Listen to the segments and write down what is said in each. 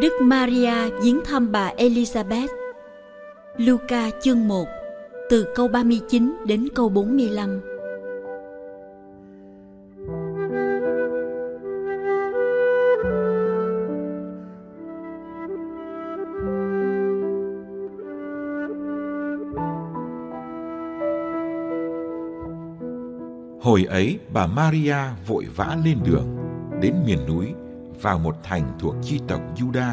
Đức Maria viếng thăm bà Elizabeth. Luca chương 1 từ câu 39 đến câu 45. Hồi ấy, bà Maria vội vã lên đường, đến miền núi vào một thành thuộc chi tộc Juda.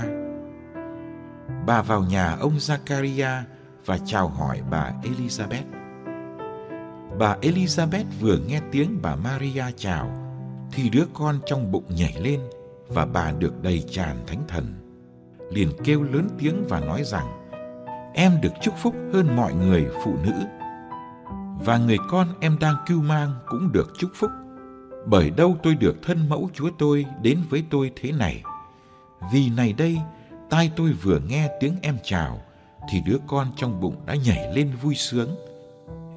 Bà vào nhà ông Zakaria và chào hỏi bà Elizabeth. Bà Elizabeth vừa nghe tiếng bà Maria chào, thì đứa con trong bụng nhảy lên và bà được đầy tràn thánh thần. Liền kêu lớn tiếng và nói rằng, em được chúc phúc hơn mọi người phụ nữ và người con em đang cưu mang cũng được chúc phúc bởi đâu tôi được thân mẫu chúa tôi đến với tôi thế này? Vì này đây, tai tôi vừa nghe tiếng em chào, thì đứa con trong bụng đã nhảy lên vui sướng.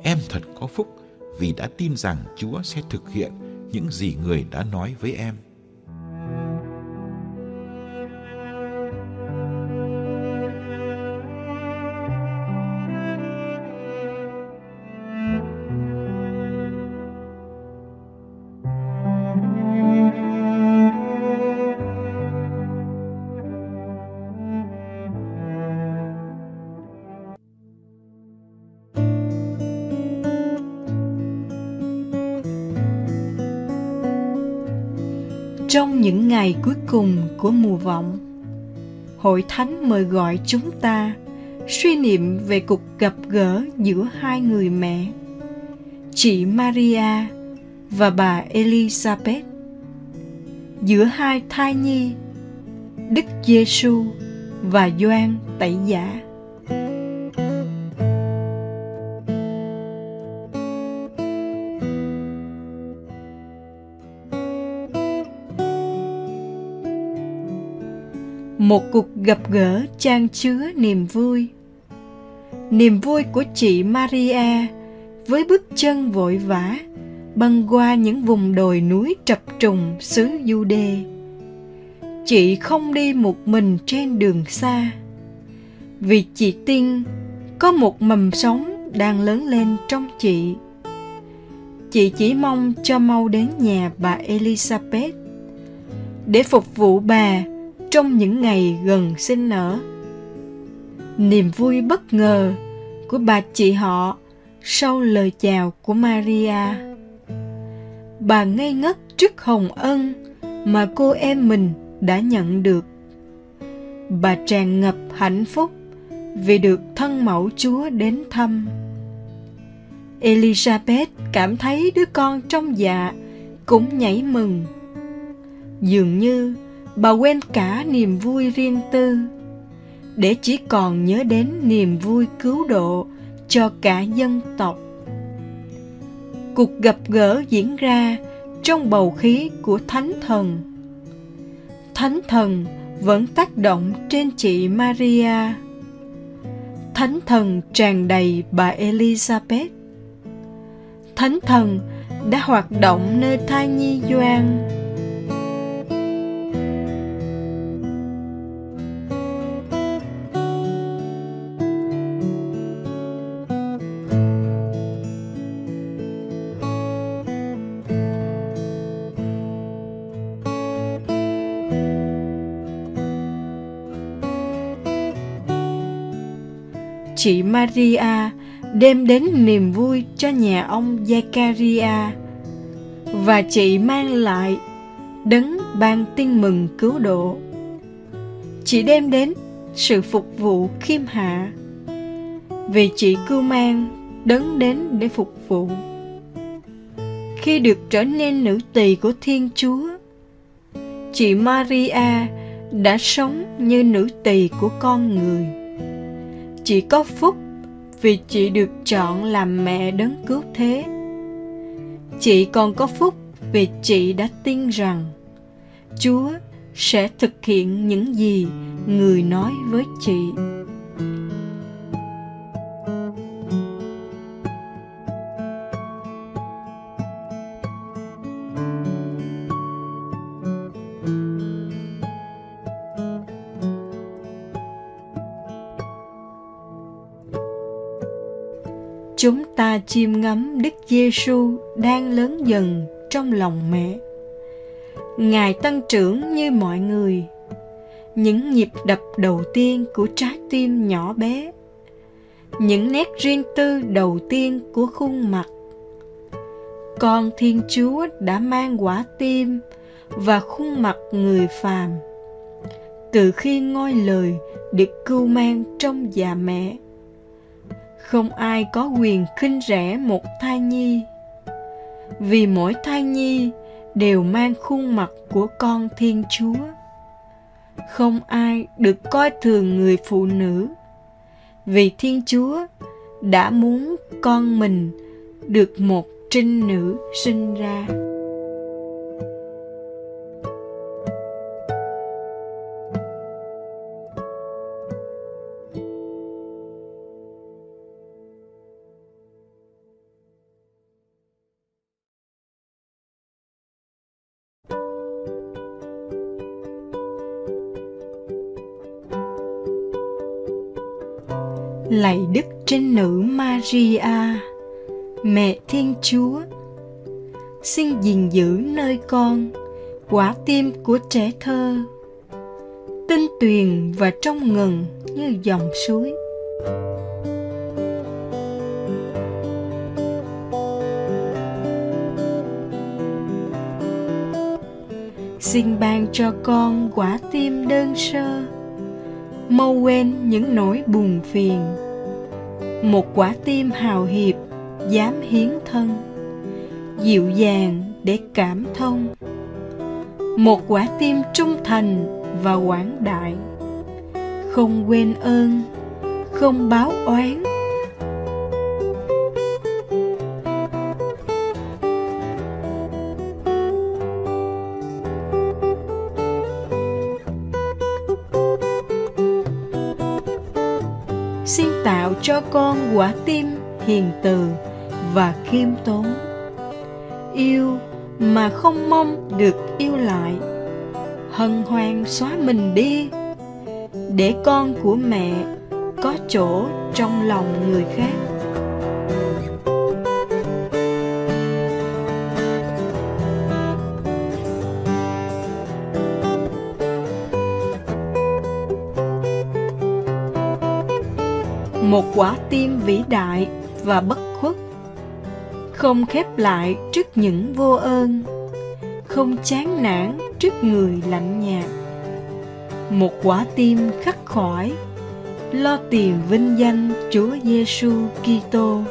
Em thật có phúc vì đã tin rằng chúa sẽ thực hiện những gì người đã nói với em. Trong những ngày cuối cùng của mùa vọng, Hội Thánh mời gọi chúng ta suy niệm về cuộc gặp gỡ giữa hai người mẹ, chị Maria và bà Elizabeth, giữa hai thai nhi, Đức Giêsu và Gioan Tẩy Giả. Một cuộc gặp gỡ trang chứa niềm vui. Niềm vui của chị maria với bước chân vội vã, băng qua những vùng đồi núi trập trùng xứ du đê. Chị không đi một mình trên đường xa. Vì chị tin có một mầm sống đang lớn lên trong chị. Chị chỉ mong cho mau đến nhà bà elizabeth để phục vụ bà trong những ngày gần sinh nở. Niềm vui bất ngờ của bà chị họ sau lời chào của Maria. Bà ngây ngất trước hồng ân mà cô em mình đã nhận được. Bà tràn ngập hạnh phúc vì được thân mẫu Chúa đến thăm. Elizabeth cảm thấy đứa con trong dạ cũng nhảy mừng. Dường như bà quên cả niềm vui riêng tư. Để chỉ còn nhớ đến niềm vui cứu độ cho cả dân tộc. Cuộc gặp gỡ diễn ra trong bầu khí của thánh thần. Thánh thần vẫn tác động trên chị maria. Thánh thần tràn đầy bà elizabeth. Thánh thần đã hoạt động nơi thai nhi doan. Chị Maria đem đến niềm vui cho nhà ông Zakaria và chị mang lại đấng ban tin mừng cứu độ. Chị đem đến sự phục vụ khiêm hạ vì chị cưu mang đấng đến để phục vụ. Khi được trở nên nữ tỳ của Thiên Chúa, chị Maria đã sống như nữ tỳ của con người Chị có phúc vì chị được chọn làm mẹ đấng cứu thế. Chị còn có phúc vì chị đã tin rằng Chúa sẽ thực hiện những gì người nói với chị. Chúng chiêm ngắm Đức Giêsu đang lớn dần trong lòng mẹ. Ngài tăng trưởng như mọi người. Những nhịp đập đầu tiên của trái tim nhỏ bé. Những nét riêng tư đầu tiên của khuôn mặt. Con Thiên Chúa đã mang quả tim và khuôn mặt người phàm. Từ khi ngôi lời được cưu mang trong già mẹ không ai có quyền khinh rẻ một thai nhi. Vì mỗi thai nhi đều mang khuôn mặt của con thiên chúa. Không ai được coi thường người phụ nữ. Vì thiên chúa đã muốn con mình được một trinh nữ sinh ra. Lạy đức trinh nữ Maria, mẹ Thiên Chúa, xin gìn giữ nơi con quả tim của trẻ thơ, tinh tuyền và trong ngần như dòng suối. Xin ban cho con quả tim đơn sơ, mau quên những nỗi buồn phiền. Một quả tim hào hiệp dám hiến thân, dịu dàng để cảm thông. Một quả tim trung thành và quảng đại, không quên ơn, không báo oán. Xin tạo cho con quả tim hiền từ và khiêm tốn. Yêu mà không mong được yêu lại, hân hoan xóa mình đi. Để con của mẹ có chỗ trong lòng người khác. Một quả tim vĩ đại và bất khuất không khép lại trước những vô ơn không chán nản trước người lạnh nhạt một quả tim khắc khỏi, lo tìm vinh danh Chúa Giêsu Kitô.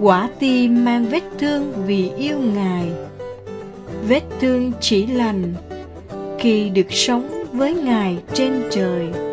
Quả tim mang vết thương vì yêu Ngài. Vết thương chỉ lành khi được sống với Ngài trên trời.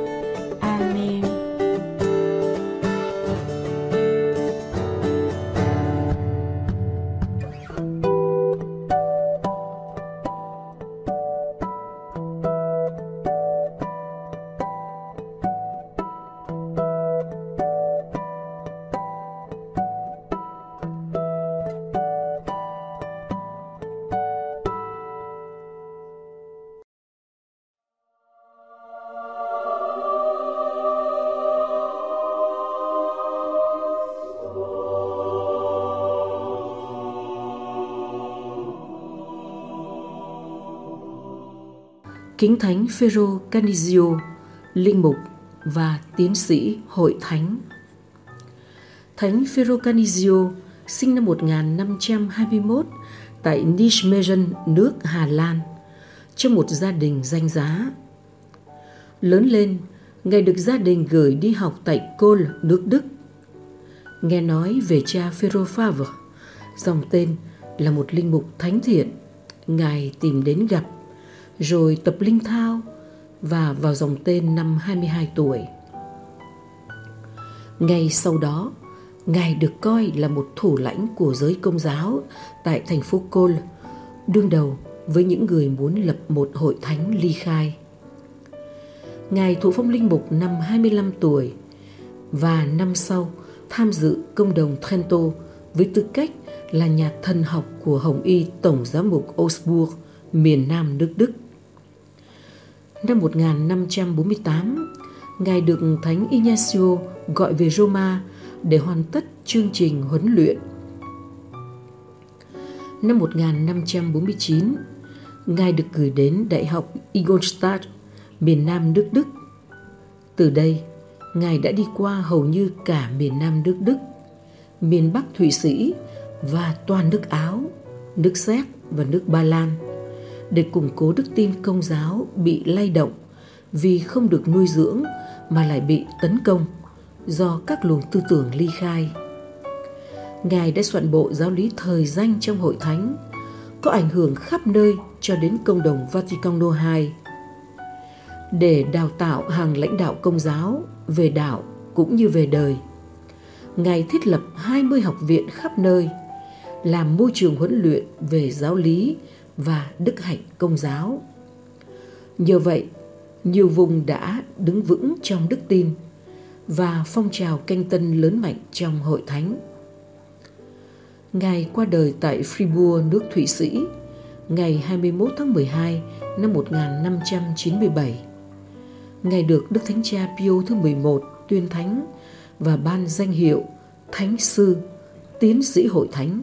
Kính Thánh Phêrô Canizio, linh mục và tiến sĩ hội thánh. Thánh Phêrô Canizio sinh năm 1521 tại Nijmegen, nước Hà Lan, trong một gia đình danh giá. Lớn lên, Ngài được gia đình gửi đi học tại Cole, nước Đức. Nghe nói về cha Phêrô Favre, dòng tên là một linh mục thánh thiện, Ngài tìm đến gặp rồi tập linh thao và vào dòng tên năm 22 tuổi. Ngay sau đó, Ngài được coi là một thủ lãnh của giới công giáo tại thành phố Cole, đương đầu với những người muốn lập một hội thánh ly khai. Ngài thụ phong linh mục năm 25 tuổi và năm sau tham dự công đồng Trento với tư cách là nhà thần học của Hồng Y Tổng giám mục Augsburg, miền Nam nước Đức. Năm 1548, Ngài được Thánh Ignacio gọi về Roma để hoàn tất chương trình huấn luyện. Năm 1549, Ngài được gửi đến Đại học Ingolstadt, miền Nam nước Đức. Từ đây, Ngài đã đi qua hầu như cả miền Nam nước Đức, miền Bắc Thụy Sĩ và toàn nước Áo, nước Séc và nước Ba Lan để củng cố đức tin công giáo bị lay động vì không được nuôi dưỡng mà lại bị tấn công do các luồng tư tưởng ly khai. Ngài đã soạn bộ giáo lý thời danh trong hội thánh, có ảnh hưởng khắp nơi cho đến công đồng Vatican II để đào tạo hàng lãnh đạo công giáo về đạo cũng như về đời. Ngài thiết lập 20 học viện khắp nơi, làm môi trường huấn luyện về giáo lý và đức hạnh công giáo. Nhờ vậy, nhiều vùng đã đứng vững trong đức tin và phong trào canh tân lớn mạnh trong hội thánh. Ngài qua đời tại Fribourg, nước Thụy Sĩ, ngày 21 tháng 12 năm 1597. Ngài được Đức Thánh Cha Pio thứ 11 tuyên thánh và ban danh hiệu Thánh Sư, Tiến sĩ Hội Thánh.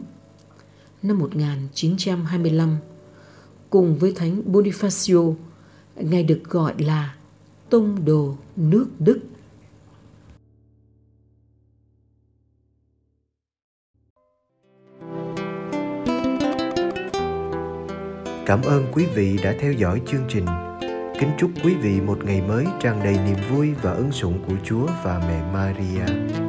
Năm 1925, cùng với Thánh Bonifacio, Ngài được gọi là Tông Đồ nước Đức. Cảm ơn quý vị đã theo dõi chương trình. Kính chúc quý vị một ngày mới tràn đầy niềm vui và ân sủng của Chúa và mẹ Maria.